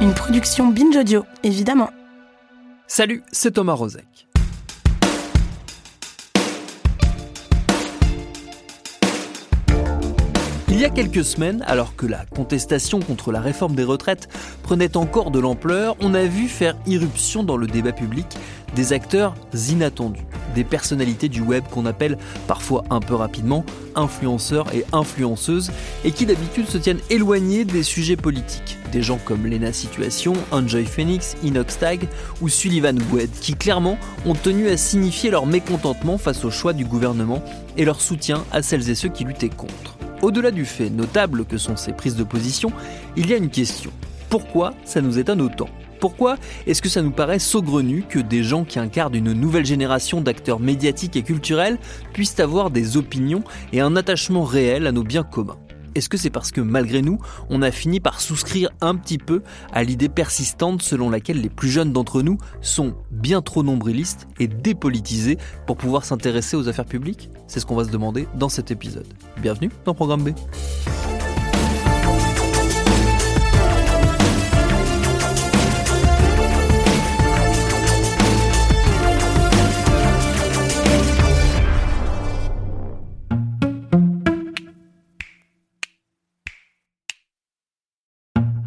Une production Binge Audio, évidemment. Salut, c'est Thomas Rozek. Il y a quelques semaines, alors que la contestation contre la réforme des retraites prenait encore de l'ampleur, on a vu faire irruption dans le débat public des acteurs inattendus, des personnalités du web qu'on appelle parfois un peu rapidement influenceurs et influenceuses, et qui d'habitude se tiennent éloignés des sujets politiques. Des gens comme Lena Situation, Enjoy Phoenix, Inox Tag ou Sullivan Gwed, qui clairement ont tenu à signifier leur mécontentement face au choix du gouvernement et leur soutien à celles et ceux qui luttaient contre. Au-delà du fait notable que sont ces prises de position, il y a une question. Pourquoi ça nous étonne autant? Pourquoi est-ce que ça nous paraît saugrenu que des gens qui incarnent une nouvelle génération d'acteurs médiatiques et culturels puissent avoir des opinions et un attachement réel à nos biens communs? Est-ce que c'est parce que malgré nous, on a fini par souscrire un petit peu à l'idée persistante selon laquelle les plus jeunes d'entre nous sont bien trop nombrilistes et dépolitisés pour pouvoir s'intéresser aux affaires publiques? C'est ce qu'on va se demander dans cet épisode. Bienvenue dans Programme B.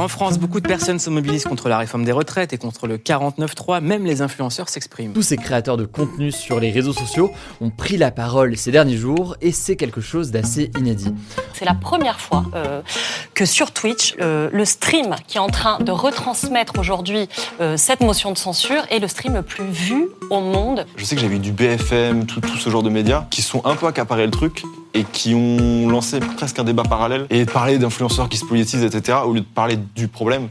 En France, beaucoup de personnes se mobilisent contre la réforme des retraites et contre le 49.3. Même les influenceurs s'expriment. Tous ces créateurs de contenu sur les réseaux sociaux ont pris la parole ces derniers jours et c'est quelque chose d'assez inédit. C'est la première fois euh, que sur Twitch, euh, le stream qui est en train de retransmettre aujourd'hui euh, cette motion de censure est le stream le plus vu au monde. Je sais que j'ai vu du BFM, tout, tout ce genre de médias qui sont un peu accaparés le truc et qui ont lancé presque un débat parallèle et parler d'influenceurs qui se politisent, etc., au lieu de parler du problème.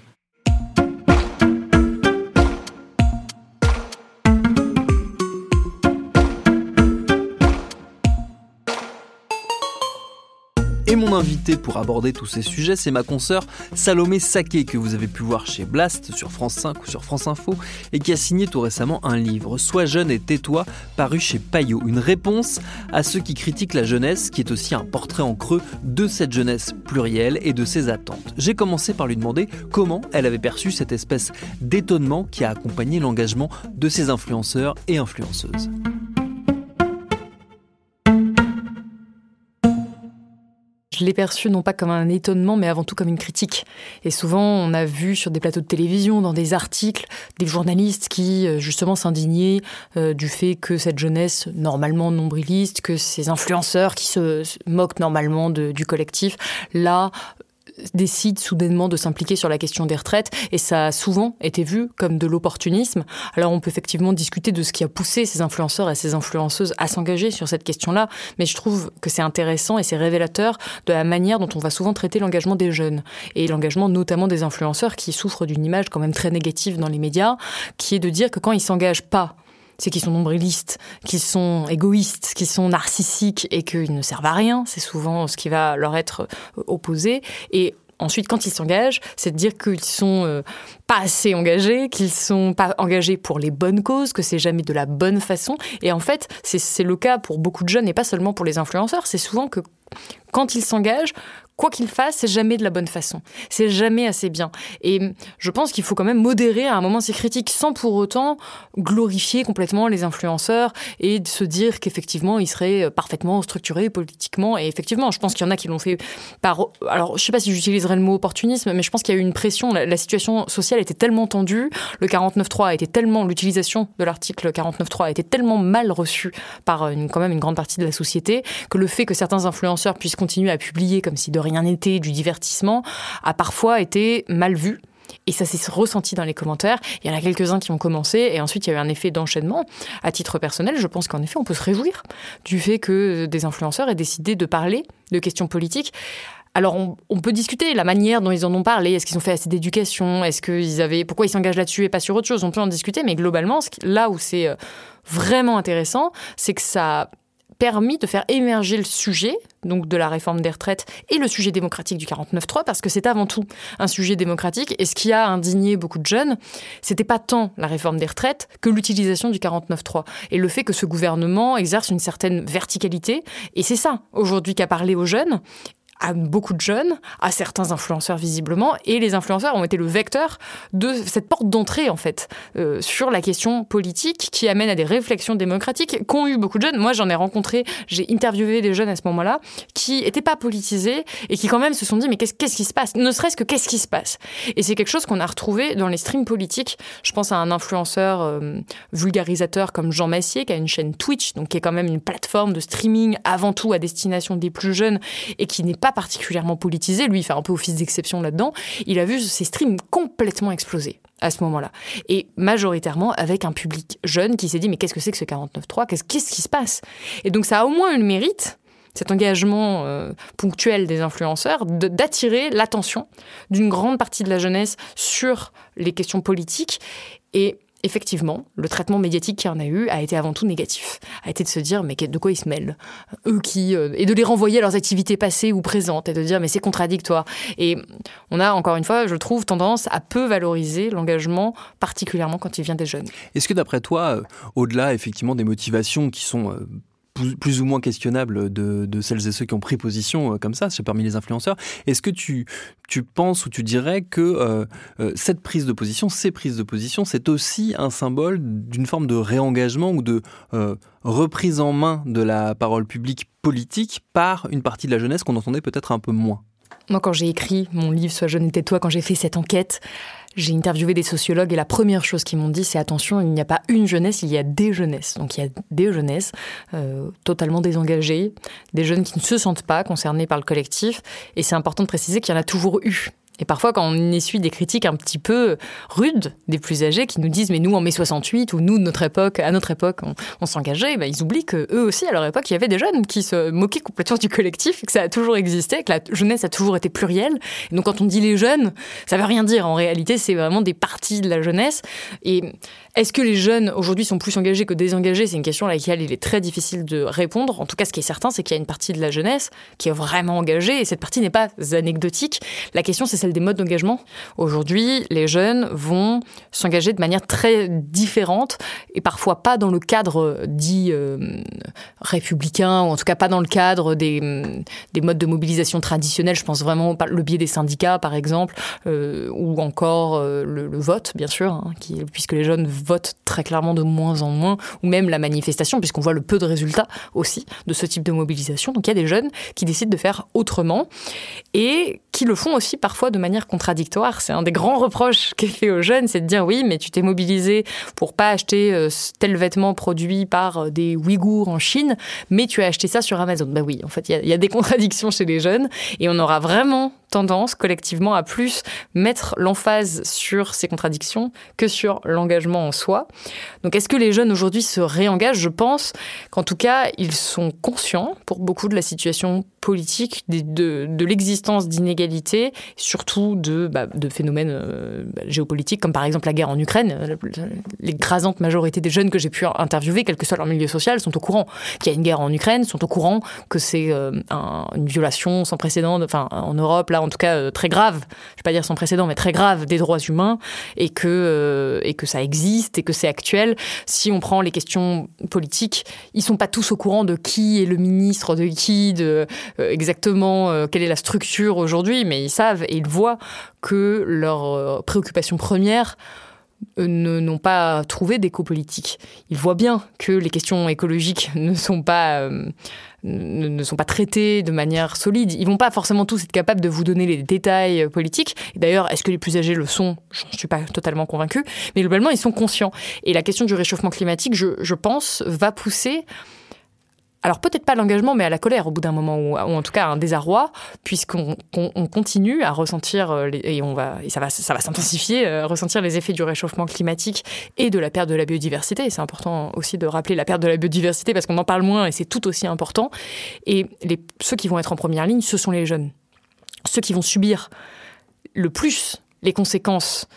Et mon invité pour aborder tous ces sujets, c'est ma consoeur Salomé Saké, que vous avez pu voir chez Blast, sur France 5 ou sur France Info, et qui a signé tout récemment un livre, Sois jeune et tais-toi, paru chez Payot. Une réponse à ceux qui critiquent la jeunesse, qui est aussi un portrait en creux de cette jeunesse plurielle et de ses attentes. J'ai commencé par lui demander comment elle avait perçu cette espèce d'étonnement qui a accompagné l'engagement de ses influenceurs et influenceuses. Je l'ai perçu non pas comme un étonnement, mais avant tout comme une critique. Et souvent, on a vu sur des plateaux de télévision, dans des articles, des journalistes qui, euh, justement, s'indignaient euh, du fait que cette jeunesse, normalement nombriliste, que ces influenceurs qui se, moquent normalement du collectif, là, décide soudainement de s'impliquer sur la question des retraites et ça a souvent été vu comme de l'opportunisme. Alors on peut effectivement discuter de ce qui a poussé ces influenceurs et ces influenceuses à s'engager sur cette question-là, mais je trouve que c'est intéressant et c'est révélateur de la manière dont on va souvent traiter l'engagement des jeunes et l'engagement notamment des influenceurs qui souffrent d'une image quand même très négative dans les médias, qui est de dire que quand ils s'engagent pas c'est qu'ils sont nombrilistes, qu'ils sont égoïstes, qu'ils sont narcissiques et qu'ils ne servent à rien. C'est souvent ce qui va leur être euh, opposé. Et ensuite, quand ils s'engagent, c'est de dire qu'ils sont euh, pas assez engagés, qu'ils sont pas engagés pour les bonnes causes, que c'est jamais de la bonne façon. Et en fait, c'est le cas pour beaucoup de jeunes et pas seulement pour les influenceurs. C'est souvent que quand ils s'engagent, quoi qu'il fasse, c'est jamais de la bonne façon. C'est jamais assez bien. Et je pense qu'il faut quand même modérer à un moment ces critiques sans pour autant glorifier complètement les influenceurs et se dire qu'effectivement, ils seraient parfaitement structurés politiquement. Et effectivement, je pense qu'il y en a qui l'ont fait par. Alors, je sais pas si j'utiliserais le mot opportunisme, mais je pense qu'il y a eu une pression. La, situation sociale était tellement tendue. Le 49.3 a été tellement. L'utilisation de l'article 49.3 a été tellement mal reçue par une, quand même une grande partie de la société que le fait que certains influenceurs puissent continuer à publier comme si de rien rien n'était, du divertissement, a parfois été mal vu Et ça s'est ressenti dans les commentaires. Il y en a quelques-uns qui ont commencé et ensuite il y a eu un effet d'enchaînement. À titre personnel, je pense qu'en effet, on peut se réjouir du fait que des influenceurs aient décidé de parler de questions politiques. Alors on, peut discuter la manière dont ils en ont parlé. Est-ce qu'ils ont fait assez d'éducation? Est-ce qu'ils avaient pourquoi ils s'engagent là-dessus et pas sur autre chose? On peut en discuter, mais globalement, là où c'est euh, vraiment intéressant, c'est que ça permis de faire émerger le sujet, donc de la réforme des retraites et le sujet démocratique du 49-3, parce que c'est avant tout un sujet démocratique. Et ce qui a indigné beaucoup de jeunes, c'était pas tant la réforme des retraites que l'utilisation du 49-3 et le fait que ce gouvernement exerce une certaine verticalité. Et c'est ça, aujourd'hui, qu'a parlé aux jeunes à beaucoup de jeunes, à certains influenceurs visiblement, et les influenceurs ont été le vecteur de cette porte d'entrée en fait euh, sur la question politique qui amène à des réflexions démocratiques qu'ont eu beaucoup de jeunes. Moi, j'en ai rencontré, j'ai interviewé des jeunes à ce moment-là qui n'étaient pas politisés et qui quand même se sont dit mais qu'est-ce, qui se passe? Ne serait-ce que qu'est-ce qui se passe? Et c'est quelque chose qu'on a retrouvé dans les streams politiques. Je pense à un influenceur euh, vulgarisateur comme Jean Massier qui a une chaîne Twitch, donc qui est quand même une plateforme de streaming avant tout à destination des plus jeunes et qui n'est pas particulièrement politisé, lui il fait un peu office d'exception là-dedans, il a vu ses streams complètement exploser à ce moment-là. Et majoritairement avec un public jeune qui s'est dit mais qu'est-ce que c'est que ce 49.3 Qu'est-ce qui se passe? Et donc ça a au moins eu le mérite cet engagement euh, ponctuel des influenceurs, d'attirer l'attention d'une grande partie de la jeunesse sur les questions politiques. Et effectivement, le traitement médiatique qu'il y en a eu a été avant tout négatif. A été de se dire, mais de quoi ils se mêlent? Eux qui. Euh, et de les renvoyer à leurs activités passées ou présentes et de dire, mais c'est contradictoire. Et on a, encore une fois, je trouve, tendance à peu valoriser l'engagement, particulièrement quand il vient des jeunes. Est-ce que d'après toi, euh, au-delà effectivement des motivations qui sont euh, plus, ou moins questionnable de, celles et ceux qui ont pris position euh, comme ça, c'est parmi les influenceurs. Est-ce que tu, tu penses ou tu dirais que euh, euh, cette prise de position, ces prises de position, c'est aussi un symbole d'une forme de réengagement ou de reprise en main de la parole publique politique par une partie de la jeunesse qu'on entendait peut-être un peu moins? Moi, quand j'ai écrit mon livre Sois jeune et toi, quand j'ai fait cette enquête, j'ai interviewé des sociologues et la première chose qu'ils m'ont dit, c'est attention, il n'y a pas une jeunesse, il y a des jeunesses. Donc il y a des jeunesses euh, totalement désengagées, des jeunes qui ne se sentent pas concernés par le collectif. Et c'est important de préciser qu'il y en a toujours eu. Et parfois, quand on essuie des critiques un petit peu rudes des plus âgés qui nous disent mais nous en mai 68 ou nous notre époque, à notre époque, on, s'engageait, ben, ils oublient que eux aussi à leur époque il y avait des jeunes qui se moquaient complètement du collectif, que ça a toujours existé, que la jeunesse a toujours été plurielle. Et donc quand on dit les jeunes, ça veut rien dire. En réalité, c'est vraiment des parties de la jeunesse. Et est-ce que les jeunes aujourd'hui sont plus engagés que désengagés? C'est une question à laquelle il est très difficile de répondre. En tout cas, ce qui est certain, c'est qu'il y a une partie de la jeunesse qui est vraiment engagée et cette partie n'est pas anecdotique. La question, c'est celle des modes d'engagement. Aujourd'hui, les jeunes vont s'engager de manière très différente et parfois pas dans le cadre dit euh, républicain ou en tout cas pas dans le cadre des, des modes de mobilisation traditionnels. Je pense vraiment par le biais des syndicats, par exemple, euh, ou encore euh, le, vote, bien sûr, hein, puisque les jeunes vote très clairement de moins en moins, ou même la manifestation, puisqu'on voit le peu de résultats aussi de ce type de mobilisation. Donc il y a des jeunes qui décident de faire autrement et qui le font aussi parfois de manière contradictoire. C'est un des grands reproches qui est fait aux jeunes, c'est de dire oui, mais tu t'es mobilisé pour pas acheter euh, tel vêtement produit par euh, des Ouïghours en Chine, mais tu as acheté ça sur Amazon. Ben oui, en fait, il y, a des contradictions chez les jeunes et on aura vraiment tendance collectivement à plus mettre l'emphase sur ces contradictions que sur l'engagement en soi. Donc est-ce que les jeunes aujourd'hui se réengagent? Je pense qu'en tout cas, ils sont conscients pour beaucoup de la situation politique, de, l'existence d'inégalités, surtout de, bah, phénomènes euh, géopolitiques comme par exemple la guerre en Ukraine. L'écrasante majorité des jeunes que j'ai pu interviewer, quel que soit leur milieu social, sont au courant qu'il y a une guerre en Ukraine, sont au courant que c'est euh, une violation sans précédent, en Europe là en tout cas euh, très grave, je vais pas dire sans précédent, mais très grave des droits humains et que, euh, et que ça existe et que c'est actuel. Si on prend les questions politiques, ils sont pas tous au courant de qui est le ministre, de qui, de euh, exactement quelle est la structure aujourd'hui, mais ils savent et ils voient que leur préoccupation première n'ont pas trouvé d'écho politique. Ils voient bien que les questions écologiques ne sont pas ne sont pas traités de manière solide. Ils vont pas forcément tous être capables de vous donner les détails euh, politiques. D'ailleurs, est-ce que les plus âgés le sont? Je suis pas totalement convaincue. Mais globalement, ils sont conscients. Et la question du réchauffement climatique, je pense, va pousser alors peut-être pas l'engagement, mais à la colère au bout d'un moment, ou, en tout cas un désarroi, puisqu'on continue à ressentir, euh, et, on va, ça va, ça s'intensifier, euh, ressentir les effets du réchauffement climatique et de la perte de la biodiversité. C'est important aussi de rappeler la perte de la biodiversité, parce qu'on en parle moins, et c'est tout aussi important. Et les, ceux qui vont être en première ligne, ce sont les jeunes. Ceux qui vont subir le plus les conséquences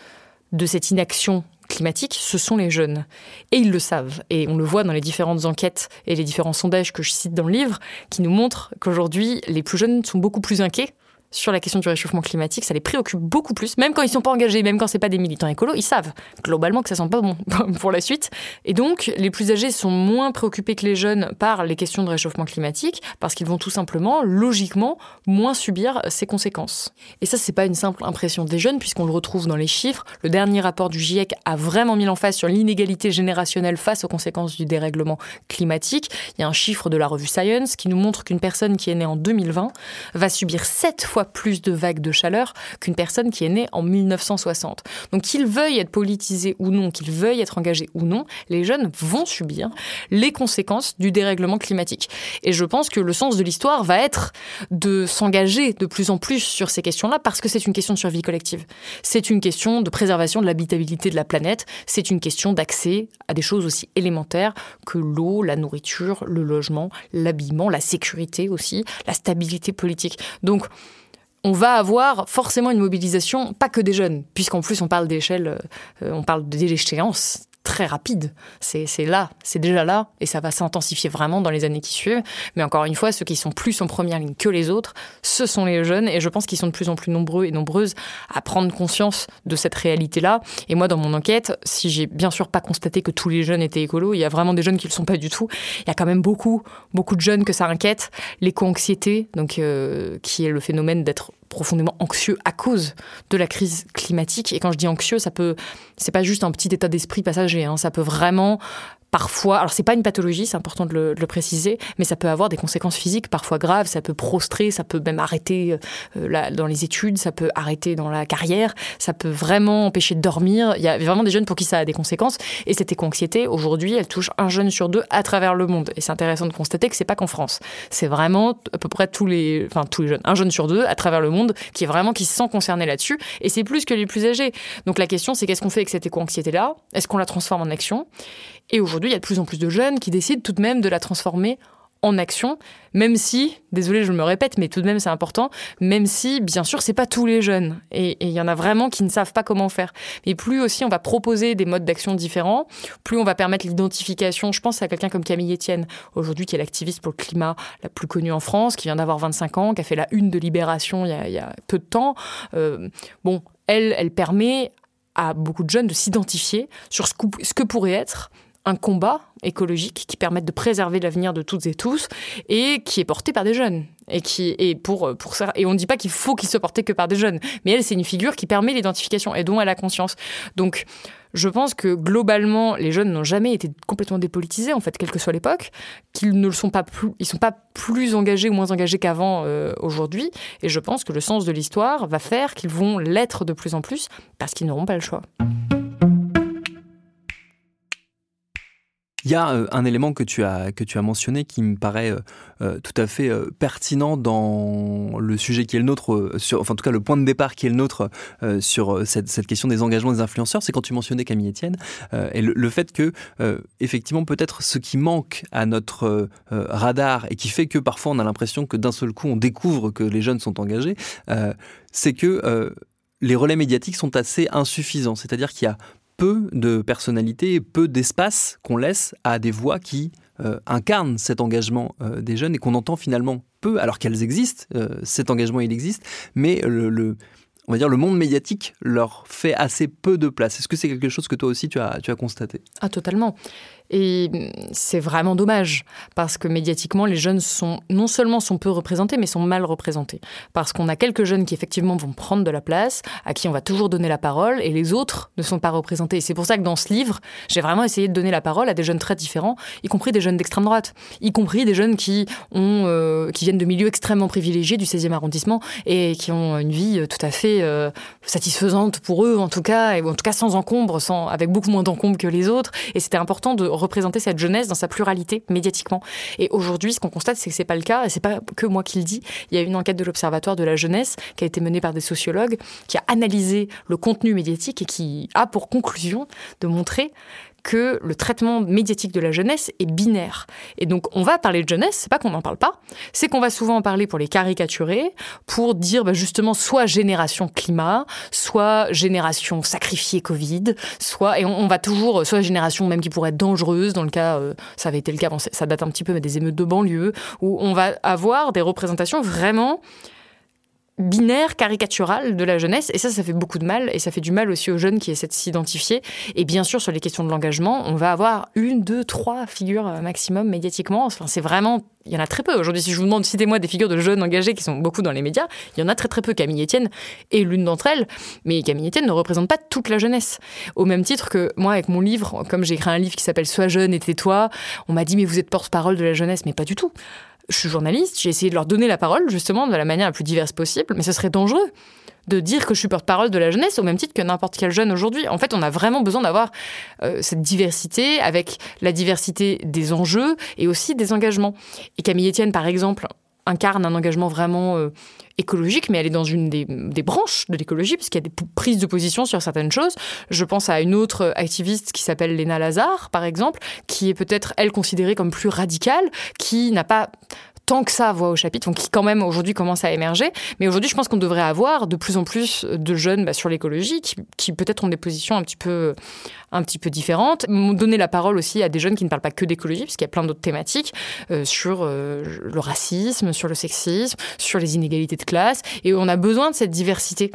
de cette inaction climatique, ce sont les jeunes. Et ils le savent. Et on le voit dans les différentes enquêtes et les différents sondages que je cite dans le livre, qui nous montrent qu'aujourd'hui, les plus jeunes sont beaucoup plus inquiets sur la question du réchauffement climatique, ça les préoccupe beaucoup plus, même quand ils ne sont pas engagés, même quand ce c'est pas des militants écolos, ils savent globalement que ça sent pas bon pour la suite. Et donc, les plus âgés sont moins préoccupés que les jeunes par les questions de réchauffement climatique, parce qu'ils vont tout simplement, logiquement, moins subir ses conséquences. Et ça, c'est pas une simple impression des jeunes, puisqu'on le retrouve dans les chiffres. Le dernier rapport du GIEC a vraiment mis l'emphase sur l'inégalité générationnelle face aux conséquences du dérèglement climatique. Il y a un chiffre de la revue Science qui nous montre qu'une personne qui est née en 2020 va subir 7 fois plus de vagues de chaleur qu'une personne qui est née en 1960. Donc qu'ils veuillent être politisés ou non, qu'ils veuillent être engagés ou non, les jeunes vont subir les conséquences du dérèglement climatique. Et je pense que le sens de l'histoire va être de s'engager de plus en plus sur ces questions-là parce que c'est une question de survie collective. C'est une question de préservation de l'habitabilité de la planète. C'est une question d'accès à des choses aussi élémentaires que l'eau, la nourriture, le logement, l'habillement, la sécurité aussi, la stabilité politique. Donc, on va avoir forcément une mobilisation, pas que des jeunes, puisqu'en plus on parle d'échelle, euh, on parle d'échéance très rapide. C'est là, c'est déjà là, et ça va s'intensifier vraiment dans les années qui suivent. Mais encore une fois, ceux qui sont plus en première ligne que les autres, ce sont les jeunes, et je pense qu'ils sont de plus en plus nombreux et nombreuses à prendre conscience de cette réalité-là. Et moi, dans mon enquête, si j'ai bien sûr pas constaté que tous les jeunes étaient écolos, il y a vraiment des jeunes qui le sont pas du tout. Il y a quand même beaucoup, beaucoup de jeunes que ça inquiète. L'éco-anxiété, donc euh, qui est le phénomène d'être profondément anxieux à cause de la crise climatique. Et quand je dis anxieux, ça peut, c'est pas juste un petit état d'esprit passager. Hein. ça peut vraiment parfois, alors c'est pas une pathologie, c'est important de le, préciser, mais ça peut avoir des conséquences physiques parfois graves, ça peut prostrer, ça peut même arrêter euh, dans les études, ça peut arrêter dans la carrière, ça peut vraiment empêcher de dormir. Il y a vraiment des jeunes pour qui ça a des conséquences. Et cette éco-anxiété, aujourd'hui, elle touche un jeune sur deux à travers le monde. Et c'est intéressant de constater que c'est pas qu'en France. C'est vraiment à peu près tous les, enfin tous les jeunes, un jeune sur deux à travers le monde qui est vraiment qui se sent concerné là-dessus. Et c'est plus que les plus âgés. Donc la question, c'est qu'est-ce qu'on fait avec cette éco-anxiété-là? Est-ce qu'on la transforme en action? Et aujourd'hui, il y a de plus en plus de jeunes qui décident tout de même de la transformer en action, même si, désolé, je me répète, mais tout de même c'est important, même si, bien sûr, c'est pas tous les jeunes, et il y en a vraiment qui ne savent pas comment faire. Et plus aussi on va proposer des modes d'action différents, plus on va permettre l'identification. Je pense à quelqu'un comme Camille Etienne, aujourd'hui qui est l'activiste pour le climat la plus connue en France, qui vient d'avoir 25 ans, qui a fait la une de Libération il y a, peu de temps. Euh, bon, elle, elle permet à beaucoup de jeunes de s'identifier sur ce que pourrait être un combat écologique qui permette de préserver l'avenir de toutes et tous et qui est porté par des jeunes. Et qui est pour pour ça et on ne dit pas qu'il faut qu'il soit porté que par des jeunes mais elle c'est une figure qui permet l'identification et dont elle a conscience. Donc je pense que globalement les jeunes n'ont jamais été complètement dépolitisés en fait quelle que soit l'époque qu'ils ne le sont pas plus ils sont pas plus engagés ou moins engagés qu'avant euh, aujourd'hui. Et je pense que le sens de l'histoire va faire qu'ils vont l'être de plus en plus parce qu'ils n'auront pas le choix. Il y a euh, un élément que tu as que tu as mentionné qui me paraît euh, euh, tout à fait pertinent dans le sujet qui est le nôtre, enfin en tout cas le point de départ qui est le nôtre sur cette, cette, question des engagements des influenceurs, c'est quand tu mentionnais Camille Etienne et le, fait que effectivement peut-être ce qui manque à notre radar et qui fait que parfois on a l'impression que d'un seul coup on découvre que les jeunes sont engagés, c'est que les relais médiatiques sont assez insuffisants. C'est-à-dire qu'il y a peu de personnalité, peu d'espace qu'on laisse à des voix qui euh, incarnent cet engagement euh, des jeunes et qu'on entend finalement peu, alors qu'elles existent, euh, cet engagement il existe, mais le, on va dire le monde médiatique leur fait assez peu de place. Est-ce que c'est quelque chose que toi aussi tu as, tu as constaté? Ah totalement. Et c'est vraiment dommage parce que médiatiquement, les jeunes sont non seulement sont peu représentés, mais sont mal représentés. Parce qu'on a quelques jeunes qui effectivement vont prendre de la place, à qui on va toujours donner la parole, et les autres ne sont pas représentés. Et c'est pour ça que dans ce livre, j'ai vraiment essayé de donner la parole à des jeunes très différents, y compris des jeunes d'extrême droite, y compris des jeunes qui ont, euh, qui viennent de milieux extrêmement privilégiés du 16e arrondissement et qui ont une vie tout à fait euh, satisfaisante pour eux, en tout cas, et en tout cas sans encombre, sans, avec beaucoup moins d'encombre que les autres. Et c'était important de représenter cette jeunesse dans sa pluralité médiatiquement. Et aujourd'hui, ce qu'on constate, c'est que c'est pas le cas. C'est pas que moi qui le dis. Il y a une enquête de l'Observatoire de la jeunesse qui a été menée par des sociologues, qui a analysé le contenu médiatique et qui a pour conclusion de montrer que le traitement médiatique de la jeunesse est binaire. Et donc, on va parler de jeunesse, c'est pas qu'on n'en parle pas, c'est qu'on va souvent en parler pour les caricaturer, pour dire bah, justement soit génération climat, soit génération sacrifiée Covid, soit, et on, va toujours, soit génération même qui pourrait être dangereuse, dans le cas, euh, ça avait été le cas, ça date un petit peu, mais des émeutes de banlieue, où on va avoir des représentations vraiment binaire, caricatural de la jeunesse. Et ça, ça fait beaucoup de mal. Et ça fait du mal aussi aux jeunes qui essaient de s'identifier. Et bien sûr, sur les questions de l'engagement, on va avoir une, deux, trois figures euh, maximum médiatiquement. Enfin, c'est vraiment. Il y en a très peu. Aujourd'hui, si je vous demande, citez-moi des figures de jeunes engagés qui sont beaucoup dans les médias, il y en a très très peu. Camille Etienne est l'une d'entre elles. Mais Camille Etienne ne représente pas toute la jeunesse. Au même titre que moi, avec mon livre, comme j'ai écrit un livre qui s'appelle Sois jeune et tais-toi, on m'a dit, mais vous êtes porte-parole de la jeunesse. Mais pas du tout je suis journaliste, j'ai essayé de leur donner la parole justement de la manière la plus diverse possible, mais ce serait dangereux de dire que je suis porte-parole de la jeunesse au même titre que n'importe quel jeune aujourd'hui. En fait, on a vraiment besoin d'avoir euh, cette diversité avec la diversité des enjeux et aussi des engagements. Et Camille Etienne, par exemple, incarne un engagement vraiment euh, écologique, mais elle est dans une des, branches de l'écologie, puisqu'il y a des prises de position sur certaines choses. Je pense à une autre activiste qui s'appelle Léna Lazare, par exemple, qui est peut-être, elle, considérée comme plus radicale, qui n'a pas tant que ça voix au chapitre, donc qui quand même aujourd'hui commence à émerger. Mais aujourd'hui, je pense qu'on devrait avoir de plus en plus de jeunes bah, sur l'écologie qui, peut-être ont des positions un petit peu, un petit peu différentes. Donner la parole aussi à des jeunes qui ne parlent pas que d'écologie, puisqu'il y a plein d'autres thématiques euh, sur euh, le racisme, sur le sexisme, sur les inégalités de classe. Et on a besoin de cette diversité.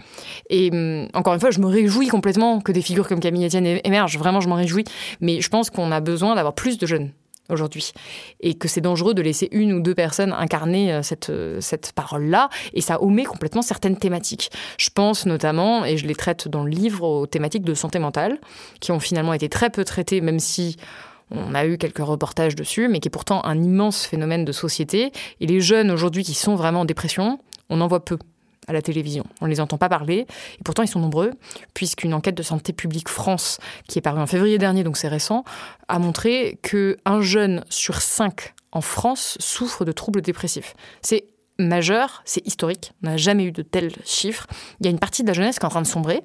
Et hum, encore une fois, je me réjouis complètement que des figures comme Camille Etienne émergent. Vraiment, je m'en réjouis. Mais je pense qu'on a besoin d'avoir plus de jeunes aujourd'hui. Et que c'est dangereux de laisser une ou deux personnes incarner euh, cette, euh, cette parole-là, et ça omet complètement certaines thématiques. Je pense notamment, et je les traite dans le livre, aux thématiques de santé mentale, qui ont finalement été très peu traitées, même si on a eu quelques reportages dessus, mais qui est pourtant un immense phénomène de société. Et les jeunes aujourd'hui qui sont vraiment en dépression, on en voit peu à la télévision. On ne les entend pas parler, et pourtant ils sont nombreux, puisqu'une enquête de Santé publique France, qui est parue en février dernier, donc c'est récent, a montré qu'un jeune sur cinq en France souffre de troubles dépressifs. C'est majeur, c'est historique, on n'a jamais eu de tels chiffres. Il y a une partie de la jeunesse qui est en train de sombrer.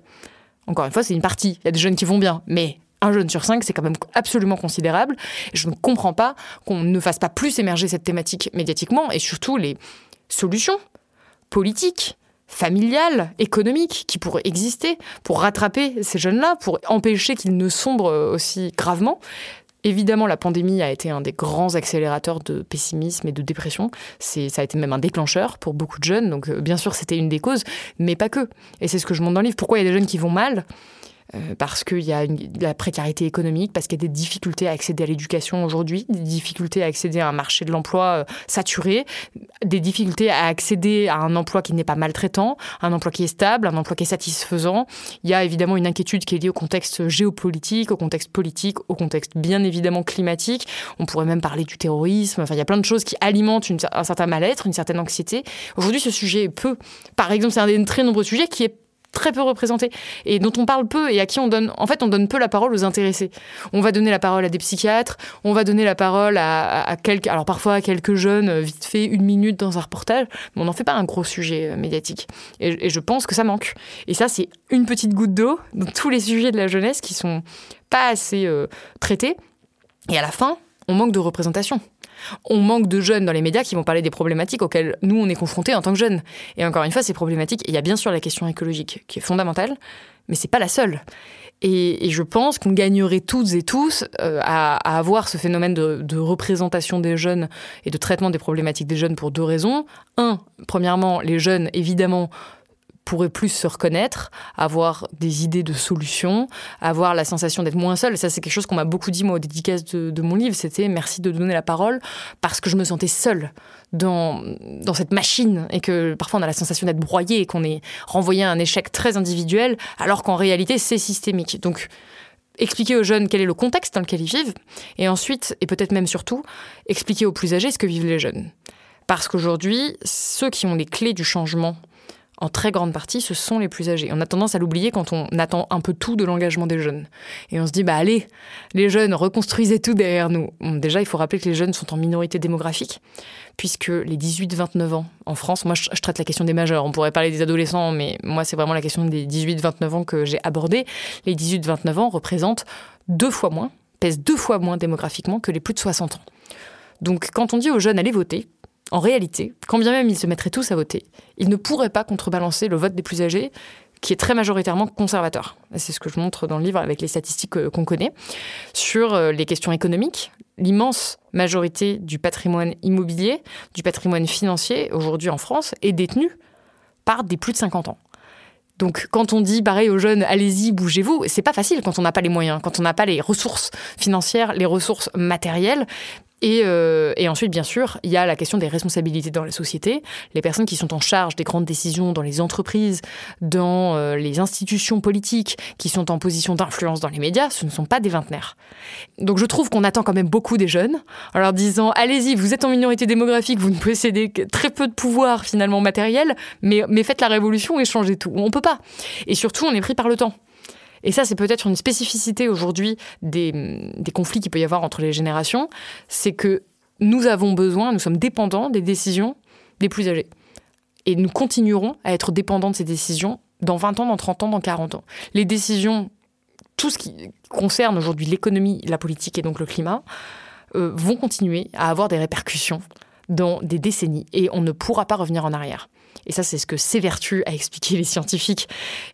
Encore une fois, c'est une partie. Il y a des jeunes qui vont bien, mais un jeune sur cinq, c'est quand même absolument considérable. Je ne comprends pas qu'on ne fasse pas plus émerger cette thématique médiatiquement et surtout les solutions politiques familiale, économique qui pourrait exister pour rattraper ces jeunes-là, pour empêcher qu'ils ne sombrent aussi gravement. Évidemment, la pandémie a été un des grands accélérateurs de pessimisme et de dépression. C'est, ça a été même un déclencheur pour beaucoup de jeunes. Donc, euh, bien sûr, c'était une des causes, mais pas que. Et c'est ce que je montre dans le livre. Pourquoi il y a des jeunes qui vont mal? Euh, parce qu'il y a la précarité économique, parce qu'il y a des difficultés à accéder à l'éducation aujourd'hui, des difficultés à accéder à un marché de l'emploi euh, saturé, des difficultés à accéder à un emploi qui n'est pas maltraitant, un emploi qui est stable, un emploi qui est satisfaisant. Il y a évidemment une inquiétude qui est liée au contexte géopolitique, au contexte politique, au contexte bien évidemment climatique. On pourrait même parler du terrorisme. Enfin, il y a plein de choses qui alimentent un certain mal-être, une certaine anxiété. Aujourd'hui, ce sujet est peu. Par exemple, c'est un des très nombreux sujets qui est très peu représentés et dont on parle peu et à qui on donne, en fait, on donne peu la parole aux intéressés. On va donner la parole à des psychiatres, on va donner la parole à, quelques, alors parfois à quelques jeunes, euh, vite fait une minute dans un reportage, mais on n'en fait pas un gros sujet euh, médiatique. Et, je pense que ça manque. Et ça, c'est une petite goutte d'eau dans tous les sujets de la jeunesse qui sont pas assez euh, traités. Et à la fin, on manque de représentation. On manque de jeunes dans les médias qui vont parler des problématiques auxquelles nous, on est confrontés en tant que jeunes. Et encore une fois, ces problématiques, il y a bien sûr la question écologique qui est fondamentale, mais c'est pas la seule. Et, je pense qu'on gagnerait toutes et tous euh, à, avoir ce phénomène de, de, représentation des jeunes et de traitement des problématiques des jeunes pour deux raisons. Un, premièrement, les jeunes, évidemment, pourrait plus se reconnaître, avoir des idées de solutions, avoir la sensation d'être moins seul. ça, c'est quelque chose qu'on m'a beaucoup dit, moi, au dédicace de, mon livre. C'était merci de donner la parole parce que je me sentais seule dans, dans cette machine et que parfois on a la sensation d'être broyé et qu'on est renvoyé à un échec très individuel alors qu'en réalité, c'est systémique. Donc, expliquer aux jeunes quel est le contexte dans lequel ils vivent et ensuite, et peut-être même surtout, expliquer aux plus âgés ce que vivent les jeunes. Parce qu'aujourd'hui, ceux qui ont les clés du changement, en très grande partie, ce sont les plus âgés. On a tendance à l'oublier quand on attend un peu tout de l'engagement des jeunes. Et on se dit, bah allez, les jeunes, reconstruisez tout derrière nous. déjà, il faut rappeler que les jeunes sont en minorité démographique, puisque les 18-29 ans en France, moi je, traite la question des majeurs, on pourrait parler des adolescents, mais moi c'est vraiment la question des 18-29 ans que j'ai abordée. Les 18-29 ans représentent deux fois moins, pèsent deux fois moins démographiquement que les plus de 60 ans. Donc quand on dit aux jeunes, allez voter, en réalité, quand bien même ils se mettraient tous à voter, ils ne pourraient pas contrebalancer le vote des plus âgés, qui est très majoritairement conservateur. C'est ce que je montre dans le livre avec les statistiques euh, qu'on connaît. Sur euh, les questions économiques, l'immense majorité du patrimoine immobilier, du patrimoine financier, aujourd'hui en France, est détenue par des plus de 50 ans. Donc, quand on dit pareil aux jeunes, allez-y, bougez-vous, c'est pas facile quand on n'a pas les moyens, quand on n'a pas les ressources financières, les ressources matérielles. Euh, et, ensuite, bien sûr, il y a la question des responsabilités dans la société. Les personnes qui sont en charge des grandes décisions dans les entreprises, dans euh, les institutions politiques, qui sont en position d'influence dans les médias, ce ne sont pas des vingtenaires. Donc je trouve qu'on attend quand même beaucoup des jeunes, en leur disant, allez-y, vous êtes en minorité démographique, vous ne possédez que très peu de pouvoir finalement matériel, mais, mais faites la révolution et changez tout. On peut pas. Et surtout, on est pris par le temps. Et ça, c'est peut-être une spécificité aujourd'hui des, conflits qu'il peut y avoir entre les générations, c'est que nous avons besoin, nous sommes dépendants des décisions des plus âgés. Et nous continuerons à être dépendants de ces décisions dans 20 ans, dans 30 ans, dans 40 ans. Les décisions, tout ce qui concerne aujourd'hui l'économie, la politique et donc le climat, euh, vont continuer à avoir des répercussions dans des décennies et on ne pourra pas revenir en arrière. Et ça, c'est ce que s'évertuent à expliquer les scientifiques.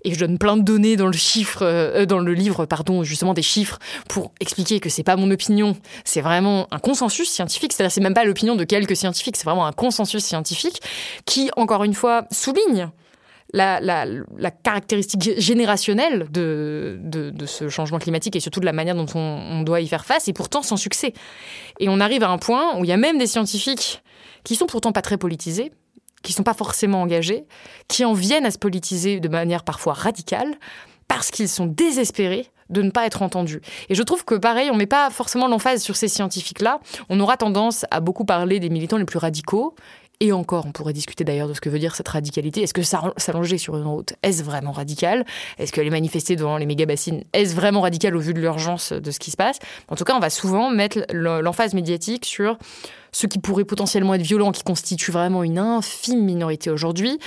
Et je donne plein de données dans le chiffre, euh, dans le livre, pardon, justement des chiffres pour expliquer que c'est pas mon opinion, c'est vraiment un consensus scientifique. C'est-à-dire, c'est même pas l'opinion de quelques scientifiques, c'est vraiment un consensus scientifique qui, encore une fois, souligne la, caractéristique générationnelle de, de, ce changement climatique et surtout de la manière dont on, on, doit y faire face, et pourtant sans succès. Et on arrive à un point où il y a même des scientifiques qui sont pourtant pas très politisés, qui ne sont pas forcément engagés, qui en viennent à se politiser de manière parfois radicale, parce qu'ils sont désespérés de ne pas être entendus. Et je trouve que pareil, on ne met pas forcément l'emphase sur ces scientifiques-là. On aura tendance à beaucoup parler des militants les plus radicaux. Et encore, on pourrait discuter d'ailleurs de ce que veut dire cette radicalité. Est-ce que s'allonger sur une route, est-ce vraiment radical? Est-ce que les manifester devant les méga-bassines, est-ce vraiment radical au vu de l'urgence de ce qui se passe? En tout cas, on va souvent mettre l'emphase médiatique sur ceux qui pourraient potentiellement être violents, qui constituent vraiment une infime minorité aujourd'hui,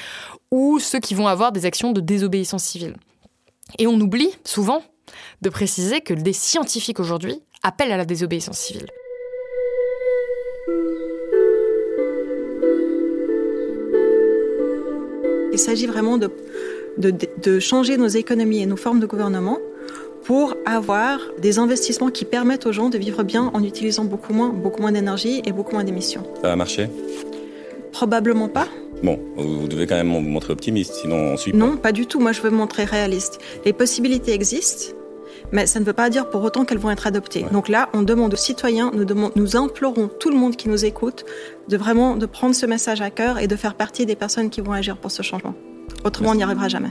ou ceux qui vont avoir des actions de désobéissance civile. Et on oublie souvent de préciser que des scientifiques aujourd'hui appellent à la désobéissance civile. Il s'agit vraiment de, de, changer nos économies et nos formes de gouvernement pour avoir des investissements qui permettent aux gens de vivre bien en utilisant beaucoup moins, beaucoup moins d'énergie et beaucoup moins d'émissions. Ça va marcher? Probablement pas. Bon, vous devez quand même vous montrer optimiste, sinon on suit pas. Non, pas du tout. Moi, je veux me montrer réaliste. Les possibilités existent, mais ça ne veut pas dire pour autant qu'elles vont être adoptées. Donc là, on demande aux citoyens, nous, nous implorons tout le monde qui nous écoute de vraiment de prendre ce message à cœur et de faire partie des personnes qui vont agir pour ce changement. Autrement, on n'y arrivera jamais.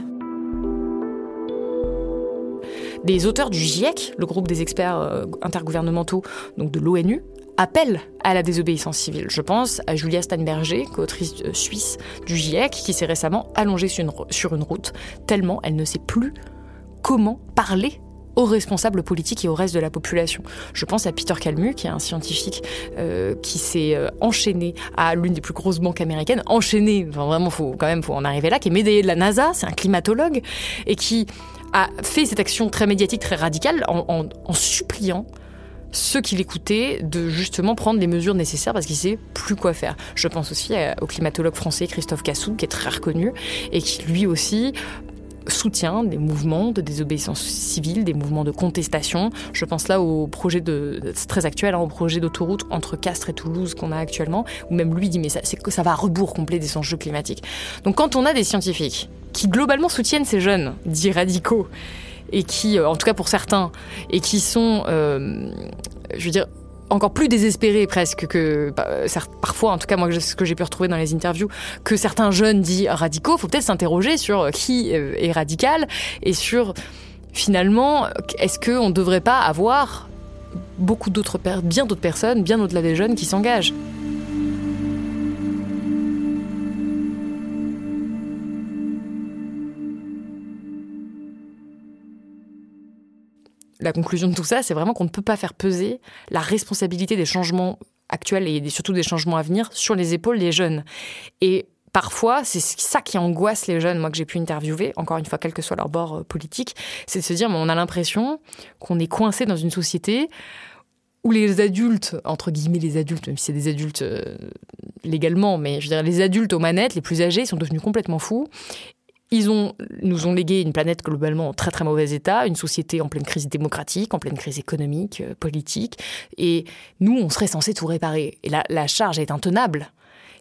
Des auteurs du GIEC, le groupe des experts euh, intergouvernementaux donc de l'ONU, appellent à la désobéissance civile. Je pense à Julia Steinberger, co-autrice euh, suisse du GIEC, qui s'est récemment allongée sur une, sur une route, tellement elle ne sait plus comment parler aux responsables politiques et au reste de la population. Je pense à Peter Kalmu, qui est un scientifique euh, qui s'est enchaîné à l'une des plus grosses banques américaines, enchaîné, enfin vraiment, faut quand même en arriver là, qui est médaillé de la NASA, c'est un climatologue, et qui a fait cette action très médiatique, très radicale, en, suppliant ceux qui l'écoutaient de justement prendre les mesures nécessaires parce qu'il sait plus quoi faire. Je pense aussi au climatologue français Christophe Cassou, qui est très reconnu et qui lui aussi soutient des mouvements de désobéissance civile, des mouvements de contestation. Je pense là au projet de, c'est très actuel, hein, au projet d'autoroute entre Castres et Toulouse qu'on a actuellement, où même lui dit mais ça, ça va à rebours complet des enjeux climatiques. Donc quand on a des scientifiques qui globalement soutiennent ces jeunes dits radicaux, et qui, euh, en tout cas pour certains, et qui sont, euh, je veux dire, encore plus désespérés presque que bah, parfois, en tout cas moi ce que j'ai pu retrouver dans les interviews, que certains jeunes dits radicaux, faut peut-être s'interroger sur euh, qui est radical et sur finalement est-ce qu'on ne devrait pas avoir beaucoup d'autres bien d'autres personnes, bien au-delà des jeunes qui s'engagent? La conclusion de tout ça, c'est vraiment qu'on ne peut pas faire peser la responsabilité des changements actuels et surtout des changements à venir sur les épaules des jeunes. Et parfois, c'est ça qui angoisse les jeunes, moi que j'ai pu interviewer, encore une fois, quel que soit leur bord euh, politique, c'est de se dire, on a l'impression qu'on est coincé dans une société où les adultes, entre guillemets les adultes, même si c'est des adultes euh, légalement, mais je veux dire les adultes aux manettes, les plus âgés, sont devenus complètement fous. Ils nous ont légué une planète globalement en très très mauvais état, une société en pleine crise démocratique, en pleine crise économique, euh, politique, et nous, on serait censé tout réparer. Et la, la charge est intenable,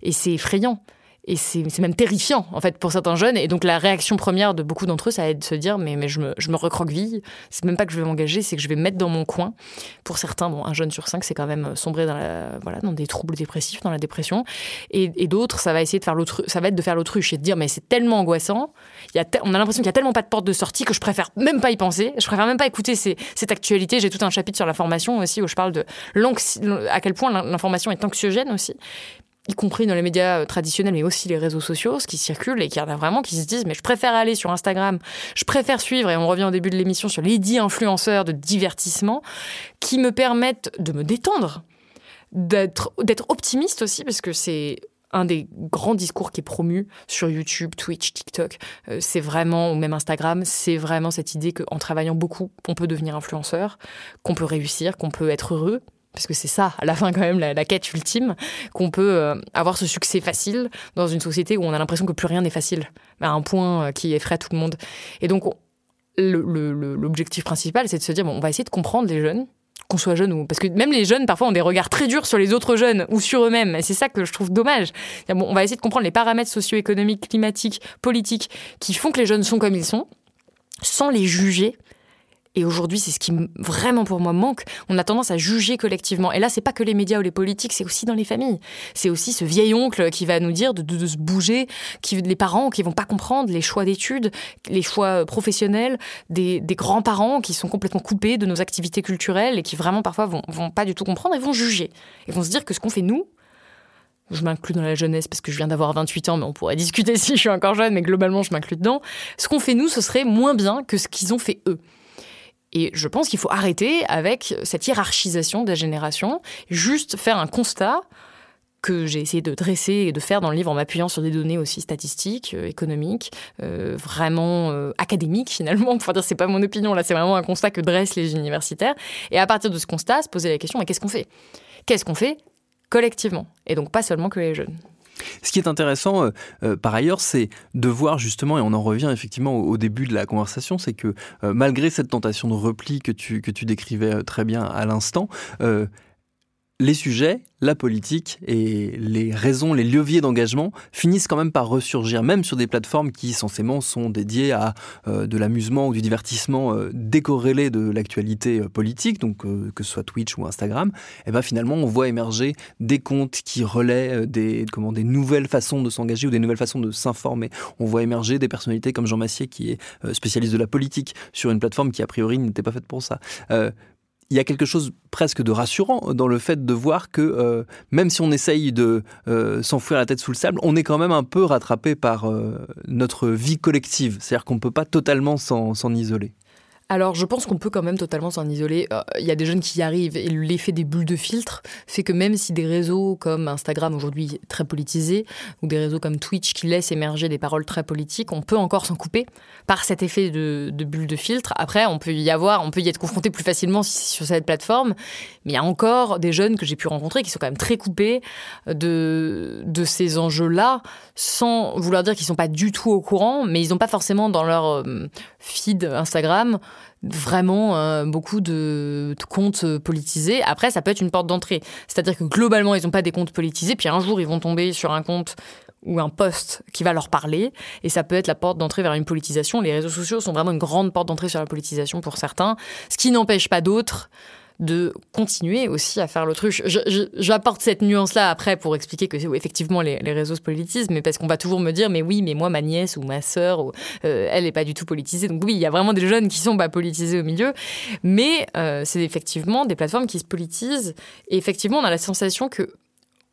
et c'est effrayant. Et c'est même terrifiant, en fait, pour certains jeunes. Et donc, la réaction première de beaucoup d'entre eux, ça va être de se dire Mais, mais je, me, je me recroqueville. C'est même pas que je vais m'engager, c'est que je vais me mettre dans mon coin. Pour certains, bon, un jeune sur cinq, c'est quand même sombrer dans, la, voilà, dans des troubles dépressifs, dans la dépression. Et, d'autres, ça va essayer de faire ça va être de faire l'autruche et de dire Mais c'est tellement angoissant. Y a on a l'impression qu'il y a tellement pas de porte de sortie que je préfère même pas y penser. Je préfère même pas écouter cette actualité. J'ai tout un chapitre sur la formation aussi où je parle de à quel point l'information est anxiogène aussi y compris dans les médias euh, traditionnels, mais aussi les réseaux sociaux, ce qui circule et qu'il y en a vraiment qui se disent, mais je préfère aller sur Instagram, je préfère suivre, et on revient au début de l'émission sur les dix influenceurs de divertissement, qui me permettent de me détendre, d'être optimiste aussi, parce que c'est un des grands discours qui est promu sur YouTube, Twitch, TikTok, euh, c'est vraiment, ou même Instagram, c'est vraiment cette idée qu'en travaillant beaucoup, on peut devenir influenceur, qu'on peut réussir, qu'on peut être heureux, parce que c'est ça, à la fin quand même, la, quête ultime, qu'on peut euh, avoir ce succès facile dans une société où on a l'impression que plus rien n'est facile, à un point euh, qui effraie tout le monde. Et donc, l'objectif principal, c'est de se dire, bon, on va essayer de comprendre les jeunes, qu'on soit jeune ou... Parce que même les jeunes, parfois, ont des regards très durs sur les autres jeunes ou sur eux-mêmes. Et c'est ça que je trouve dommage. Bon, on va essayer de comprendre les paramètres socio-économiques, climatiques, politiques qui font que les jeunes sont comme ils sont, sans les juger et aujourd'hui, c'est ce qui vraiment pour moi manque. On a tendance à juger collectivement. Et là, c'est pas que les médias ou les politiques, c'est aussi dans les familles. C'est aussi ce vieil oncle qui va nous dire de, se bouger, qui, les parents qui vont pas comprendre les choix d'études, les choix professionnels, des, grands-parents qui sont complètement coupés de nos activités culturelles et qui vraiment parfois vont, vont pas du tout comprendre et vont juger. Et vont se dire que ce qu'on fait nous, je m'inclus dans la jeunesse parce que je viens d'avoir 28 ans, mais on pourrait discuter si je suis encore jeune, mais globalement, je m'inclus dedans. Ce qu'on fait nous, ce serait moins bien que ce qu'ils ont fait eux. Et je pense qu'il faut arrêter avec cette hiérarchisation des générations, juste faire un constat que j'ai essayé de dresser et de faire dans le livre en m'appuyant sur des données aussi statistiques, euh, économiques, euh, vraiment euh, académiques finalement. Dire c'est pas mon opinion là, c'est vraiment un constat que dressent les universitaires. Et à partir de ce constat, se poser la question mais qu'est-ce qu'on fait? Qu'est-ce qu'on fait collectivement? Et donc pas seulement que les jeunes. Ce qui est intéressant, euh, euh, par ailleurs, c'est de voir justement, et on en revient effectivement au, début de la conversation, c'est que euh, malgré cette tentation de repli que tu, que tu décrivais très bien à l'instant, les sujets, la politique et les raisons, les leviers d'engagement finissent quand même par ressurgir, même sur des plateformes qui censément sont dédiées à euh, de l'amusement ou du divertissement euh, décorrélé de l'actualité euh, politique, donc que ce soit Twitch ou Instagram. Et eh ben finalement, on voit émerger des comptes qui relaient des, comment, des nouvelles façons de s'engager ou des nouvelles façons de s'informer. On voit émerger des personnalités comme Jean Massier qui est spécialiste de la politique sur une plateforme qui a priori n'était pas faite pour ça il y a quelque chose presque de rassurant dans le fait de voir que euh, même si on essaye de euh, s'enfouir la tête sous le sable, on est quand même un peu rattrapé par euh, notre vie collective. C'est-à-dire qu'on ne peut pas totalement s'en isoler. Alors, je pense qu'on peut quand même totalement s'en isoler. Euh, il y a des jeunes qui y arrivent et l'effet des bulles de filtre fait que même si des réseaux comme Instagram, aujourd'hui très politisés, ou des réseaux comme Twitch qui laissent émerger des paroles très politiques, on peut encore s'en couper par cet effet de, bulle de filtre. Après, on peut y avoir, on peut y être confronté plus facilement sur cette plateforme, mais il y a encore des jeunes que j'ai pu rencontrer qui sont quand même très coupés de, ces enjeux-là, sans vouloir dire qu'ils sont pas du tout au courant, mais ils n'ont pas forcément dans leur euh, feed Instagram vraiment euh, beaucoup de, comptes politisés. Après, ça peut être une porte d'entrée. C'est-à-dire que globalement, ils n'ont pas des comptes politisés, puis un jour, ils vont tomber sur un compte ou un poste qui va leur parler, et ça peut être la porte d'entrée vers une politisation. Les réseaux sociaux sont vraiment une grande porte d'entrée sur la politisation pour certains, ce qui n'empêche pas d'autres de continuer aussi à faire l'autruche. J'apporte cette nuance-là après pour expliquer que effectivement les, réseaux se politisent, mais parce qu'on va toujours me dire mais oui, mais moi ma nièce ou ma sœur, euh, elle n'est pas du tout politisée. Donc oui, il y a vraiment des jeunes qui sont pas politisés au milieu, mais euh, c'est effectivement des plateformes qui se politisent. Et effectivement, on a la sensation que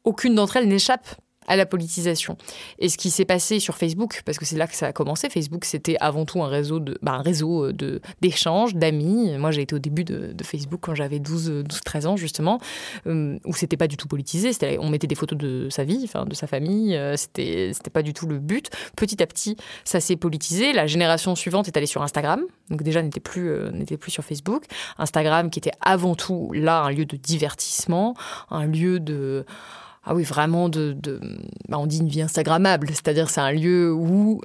aucune d'entre elles n'échappe à la politisation. Et ce qui s'est passé sur Facebook, parce que c'est là que ça a commencé, Facebook c'était avant tout un réseau de, bah, un réseau euh, de d'échanges, d'amis. Moi j'ai été au début de, Facebook quand j'avais 12, 12, 13 ans justement, euh, où c'était pas du tout politisé. On mettait des photos de sa vie, enfin de sa famille. Euh, c'était c'était pas du tout le but. Petit à petit, ça s'est politisé. La génération suivante est allée sur Instagram, donc déjà n'était plus n'était plus sur Facebook. Instagram qui était avant tout là un lieu de divertissement, un lieu de ah oui, vraiment de, bah, on dit une vie instagrammable, c'est-à-dire c'est un lieu où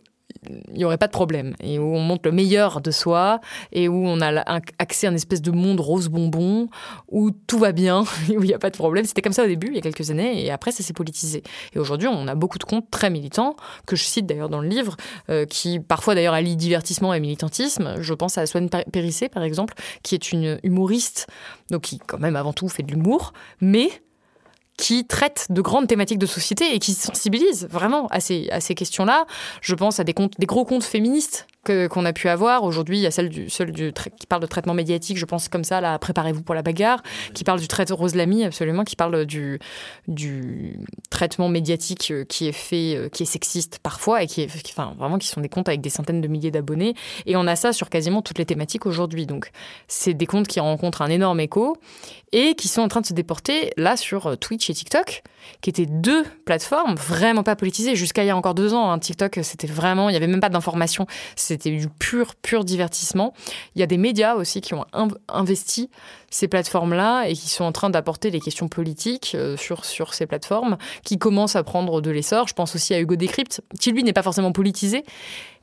il n'y aurait pas de problème et où on montre le meilleur de soi et où on a accès à une espèce de monde rose bonbon où tout va bien où il n'y a pas de problème. C'était comme ça au début, il y a quelques années, et après ça s'est politisé. Et aujourd'hui, on a beaucoup de comptes très militants que je cite d'ailleurs dans le livre, euh, qui parfois d'ailleurs allient divertissement et militantisme. Je pense à Swan Périssé par exemple, qui est une humoriste, donc qui quand même avant tout fait de l'humour, mais qui traite de grandes thématiques de société et qui sensibilise vraiment à ces, à ces questions-là. Je pense à des, comptes, des gros comptes féministes qu'on a pu avoir. Aujourd'hui, il y a celle, du, celle du, qui parle de traitement médiatique, je pense comme ça, là, préparez-vous pour la bagarre, qui parle du traitement Rose Lamy, absolument, qui parle du, du traitement médiatique euh, qui est fait, euh, qui est sexiste parfois, et qui est, enfin, vraiment, qui sont des comptes avec des centaines de milliers d'abonnés. Et on a ça sur quasiment toutes les thématiques aujourd'hui. Donc, c'est des comptes qui rencontrent un énorme écho et qui sont en train de se déporter là sur euh, Twitch et TikTok, qui étaient deux plateformes vraiment pas politisées. Jusqu'à il y a encore deux ans, hein, TikTok, c'était vraiment, il n'y avait même pas d'information. C'était du pur, pur divertissement. Il y a des médias aussi qui ont investi ces plateformes-là et qui sont en train d'apporter les questions politiques euh, sur, sur ces plateformes, qui commencent à prendre de l'essor. Je pense aussi à Hugo Décrypte, qui lui n'est pas forcément politisé,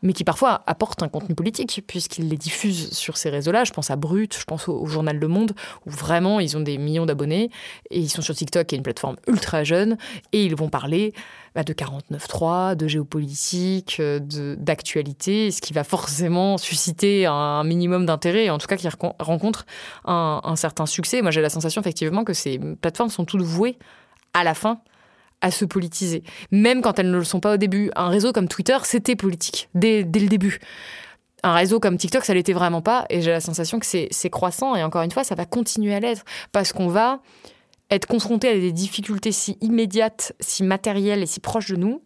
mais qui parfois apporte un contenu politique, puisqu'il les diffuse sur ces réseaux-là. Je pense à Brut, je pense au, journal Le Monde, où vraiment ils ont des millions d'abonnés, et ils sont sur TikTok, qui est une plateforme ultra jeune, et ils vont parler bah, de 49.3, de géopolitique, euh, d'actualité, ce qui va forcément susciter un minimum d'intérêt, en tout cas qui rencontre un, un certain succès. Moi j'ai la sensation effectivement que ces plateformes sont toutes vouées à la fin à se politiser, même quand elles ne le sont pas au début. Un réseau comme Twitter, c'était politique dès, dès, le début. Un réseau comme TikTok, ça l'était vraiment pas, et j'ai la sensation que c'est croissant, et encore une fois, ça va continuer à l'être, parce qu'on va être confronté à des difficultés si immédiates, si matérielles et si proches de nous,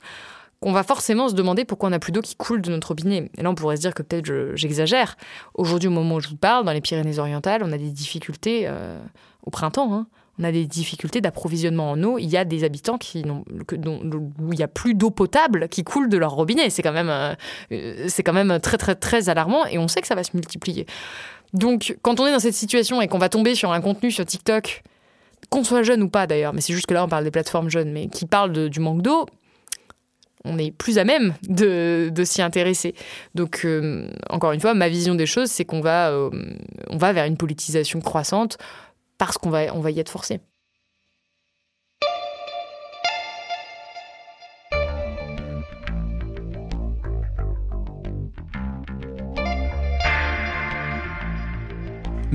qu'on va forcément se demander pourquoi on n'a plus d'eau qui coule de notre robinet. Et là, on pourrait se dire que peut-être j'exagère. Aujourd'hui, au moment où je vous parle, dans les Pyrénées-Orientales, on a des difficultés euh, au printemps. Hein on a des difficultés d'approvisionnement en eau. Il y a des habitants qui n'ont, où il n'y a plus d'eau potable qui coule de leur robinet. C'est quand même, euh, c'est quand même très très très alarmant et on sait que ça va se multiplier. Donc, quand on est dans cette situation et qu'on va tomber sur un contenu sur TikTok, qu'on soit jeune ou pas d'ailleurs, mais c'est juste que là on parle des plateformes jeunes, mais qui parle du manque d'eau, on est plus à même de, s'y intéresser. Donc, euh, encore une fois, ma vision des choses, c'est qu'on va, euh, on va vers une politisation croissante parce qu'on va, on va y être forcé.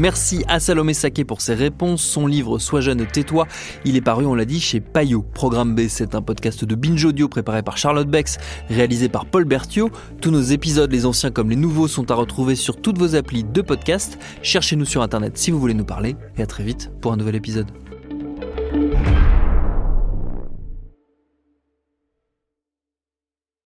Merci à Salomé Saké pour ses réponses. Son livre Sois jeune, tais-toi, il est paru, on l'a dit, chez Payot. Programme B, c'est un podcast de Binge Audio préparé par Charlotte Bex, réalisé par Paul Berthiaud. Tous nos épisodes, les anciens comme les nouveaux, sont à retrouver sur toutes vos applis de podcast. Cherchez-nous sur Internet si vous voulez nous parler. Et à très vite pour un nouvel épisode.